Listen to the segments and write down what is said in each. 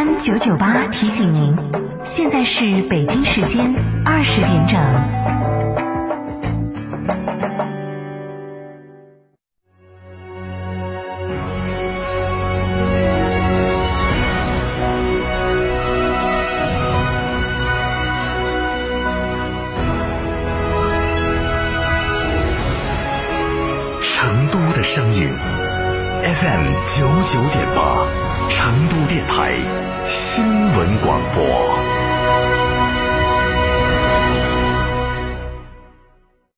FM 九九八提醒您，现在是北京时间二十点整。成都的声音，FM 九九点八，成都电台新闻广播。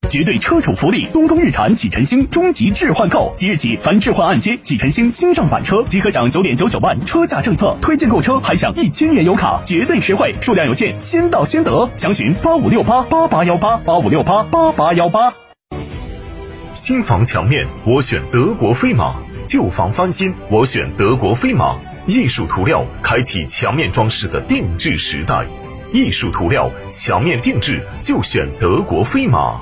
绝对车主福利！东风日产启辰星终极置换购，即日起凡置换按揭启辰星新上版车，即可享九点九九万车价政策，推荐购车还享一千元油卡，绝对实惠，数量有限，先到先得。详询八五六八八八幺八八五六八八八幺八。新房墙面，我选德国飞马；旧房翻新，我选德国飞马。艺术涂料开启墙面装饰的定制时代，艺术涂料墙面定制就选德国飞马。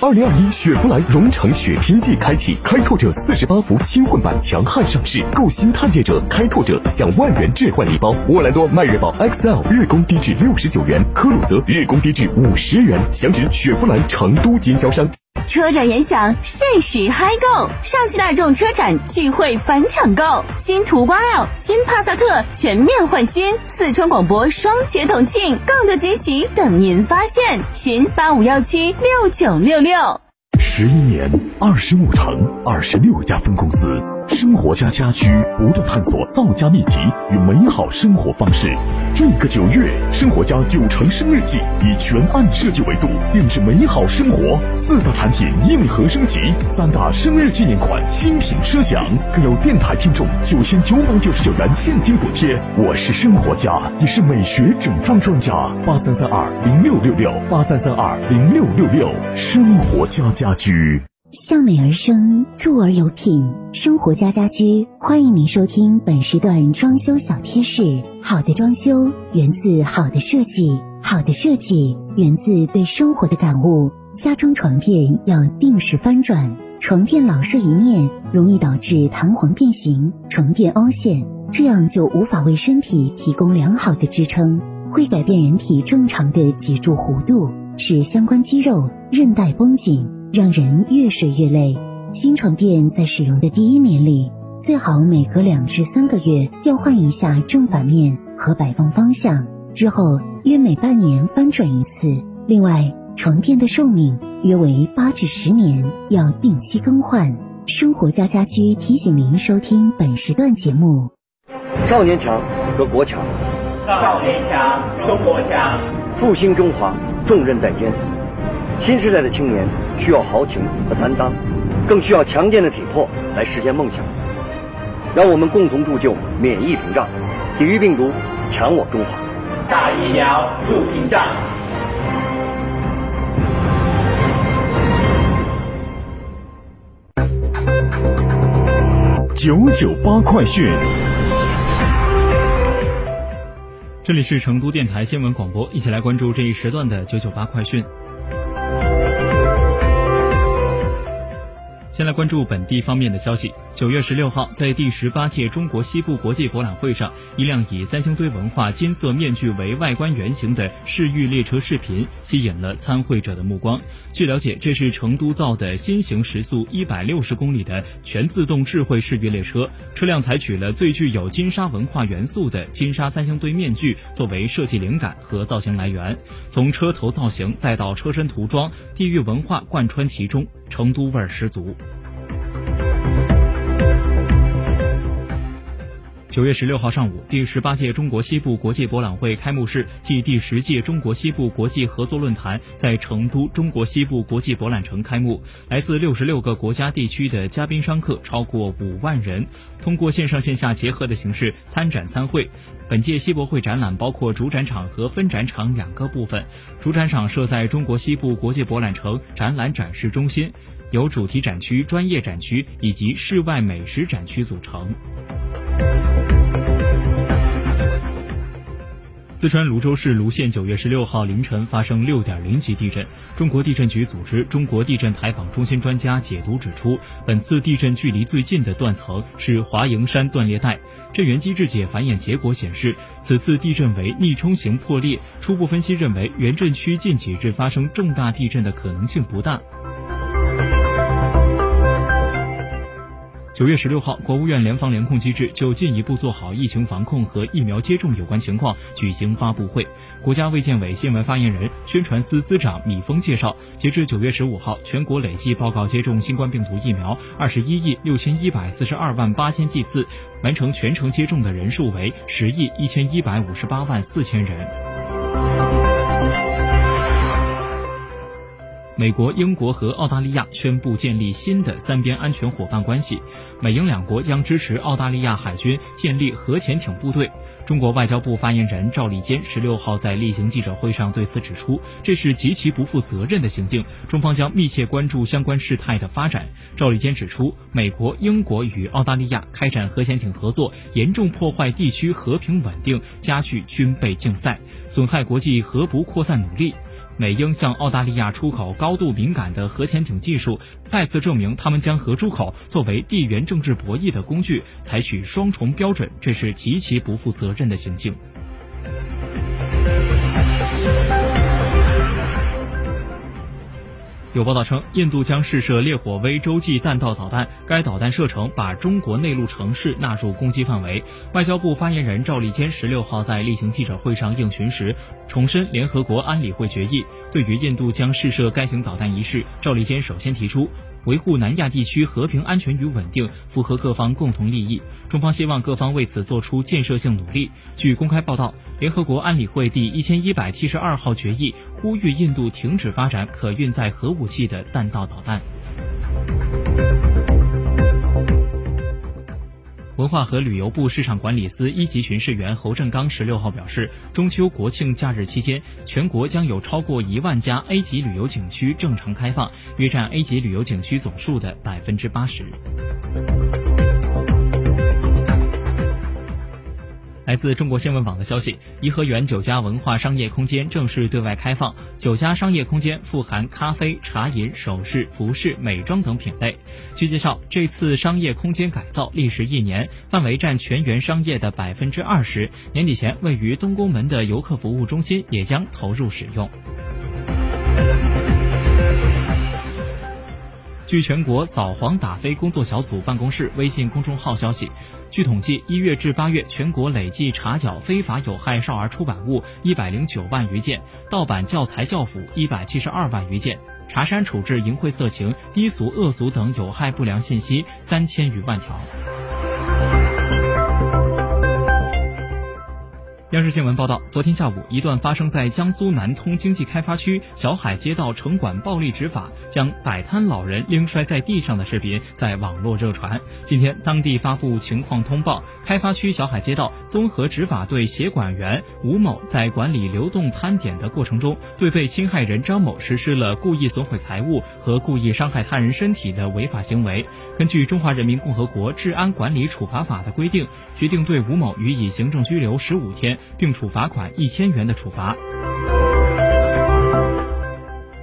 二零二一雪佛兰荣城雪拼季开启，开拓者四十八伏轻混版强悍上市，购新探界者、开拓者享万元置换礼包。沃兰多迈锐宝 XL 日供低至六十九元，科鲁泽日供低至五十元。详询雪佛兰成都经销商。车展联想，限时嗨购！上汽大众车展聚会返场购，新途观 L、新帕萨特全面换新，四川广播双节同庆，更多惊喜等您发现。寻八五幺七六九六六。十一年，二十五城，二十六家分公司。生活家家居不断探索造家秘籍与美好生活方式。这个九月，生活家九成生日季以全案设计维度定制美好生活，四大产品硬核升级，三大生日纪念款新品奢享，更有电台听众九千九百九十九元现金补贴。我是生活家，也是美学整装专家。八三三二零六六六八三三二零六六六，生活家家居。向美而生，住而有品。生活家家居，欢迎您收听本时段装修小贴士。好的装修源自好的设计，好的设计源自对生活的感悟。家中床垫要定时翻转，床垫老睡一面容易导致弹簧变形、床垫凹陷，这样就无法为身体提供良好的支撑，会改变人体正常的脊柱弧度，使相关肌肉、韧带绷紧。让人越睡越累。新床垫在使用的第一年里，最好每隔两至三个月要换一下正反面和摆放方向，之后约每半年翻转一次。另外，床垫的寿命约为八至十年，要定期更换。生活家家居提醒您收听本时段节目。少年强则国强，少年强中国强，复兴中华重任在肩。新时代的青年需要豪情和担当，更需要强健的体魄来实现梦想。让我们共同铸就免疫屏障，抵御病毒，强我中华。大疫苗筑屏障。九九八快讯。这里是成都电台新闻广播，一起来关注这一时段的九九八快讯。先来关注本地方面的消息。九月十六号，在第十八届中国西部国际博览会上，一辆以三星堆文化金色面具为外观原型的市域列车视频吸引了参会者的目光。据了解，这是成都造的新型时速一百六十公里的全自动智慧市域列车。车辆采取了最具有金沙文化元素的金沙三星堆面具作为设计灵感和造型来源，从车头造型再到车身涂装，地域文化贯穿其中，成都味儿十足。九月十六号上午，第十八届中国西部国际博览会开幕式暨第十届中国西部国际合作论坛在成都中国西部国际博览城开幕。来自六十六个国家地区的嘉宾商客超过五万人，通过线上线下结合的形式参展参会。本届西博会展览包括主展场和分展场两个部分，主展场设在中国西部国际博览城展览展示中心，由主题展区、专业展区以及室外美食展区组成。四川泸州市泸县九月十六号凌晨发生六点零级地震。中国地震局组织中国地震台访中心专家解读指出，本次地震距离最近的断层是华蓥山断裂带。震源机制解繁衍结果显示，此次地震为逆冲型破裂。初步分析认为，原震区近几日发生重大地震的可能性不大。九月十六号，国务院联防联控机制就进一步做好疫情防控和疫苗接种有关情况举行发布会。国家卫健委新闻发言人、宣传司司长米峰介绍，截至九月十五号，全国累计报告接种新冠病毒疫苗二十一亿六千一百四十二万八千剂次，完成全程接种的人数为十亿一千一百五十八万四千人。美国、英国和澳大利亚宣布建立新的三边安全伙伴关系，美英两国将支持澳大利亚海军建立核潜艇部队。中国外交部发言人赵立坚十六号在例行记者会上对此指出，这是极其不负责任的行径，中方将密切关注相关事态的发展。赵立坚指出，美国、英国与澳大利亚开展核潜艇合作，严重破坏地区和平稳定，加剧军备竞赛，损害国际核不扩散努力。美英向澳大利亚出口高度敏感的核潜艇技术，再次证明他们将核出口作为地缘政治博弈的工具，采取双重标准，这是极其不负责任的行径。有报道称，印度将试射烈火微洲际弹道导弹，该导弹射程把中国内陆城市纳入攻击范围。外交部发言人赵立坚十六号在例行记者会上应询时，重申联合国安理会决议。对于印度将试射该型导弹一事，赵立坚首先提出。维护南亚地区和平安全与稳定，符合各方共同利益。中方希望各方为此做出建设性努力。据公开报道，联合国安理会第一千一百七十二号决议呼吁印度停止发展可运载核武器的弹道导弹。文化和旅游部市场管理司一级巡视员侯振刚十六号表示，中秋国庆假日期间，全国将有超过一万家 A 级旅游景区正常开放，约占 A 级旅游景区总数的百分之八十。来自中国新闻网的消息，颐和园九家文化商业空间正式对外开放。九家商业空间富含咖啡、茶饮、首饰、服饰、美妆等品类。据介绍，这次商业空间改造历时一年，范围占全园商业的百分之二十。年底前，位于东宫门的游客服务中心也将投入使用。据全国扫黄打非工作小组办公室微信公众号消息，据统计，一月至八月，全国累计查缴非法有害少儿出版物一百零九万余件，盗版教材教辅一百七十二万余件，查删处置淫秽色情、低俗恶俗等有害不良信息三千余万条。央视新闻报道，昨天下午，一段发生在江苏南通经济开发区小海街道城管暴力执法，将摆摊老人拎摔在地上的视频在网络热传。今天，当地发布情况通报，开发区小海街道综合执法队协管员吴某在管理流动摊点的过程中，对被侵害人张某实施了故意损毁财物和故意伤害他人身体的违法行为。根据《中华人民共和国治安管理处罚法》的规定，决定对吴某予以行政拘留十五天。并处罚款一千元的处罚。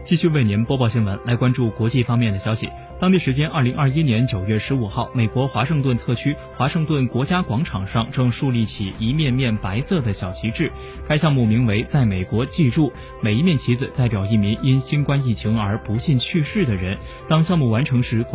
继续为您播报新闻，来关注国际方面的消息。当地时间二零二一年九月十五号，美国华盛顿特区华盛顿国家广场上正树立起一面面白色的小旗帜。该项目名为“在美国记住”，每一面旗子代表一名因新冠疫情而不幸去世的人。当项目完成时，广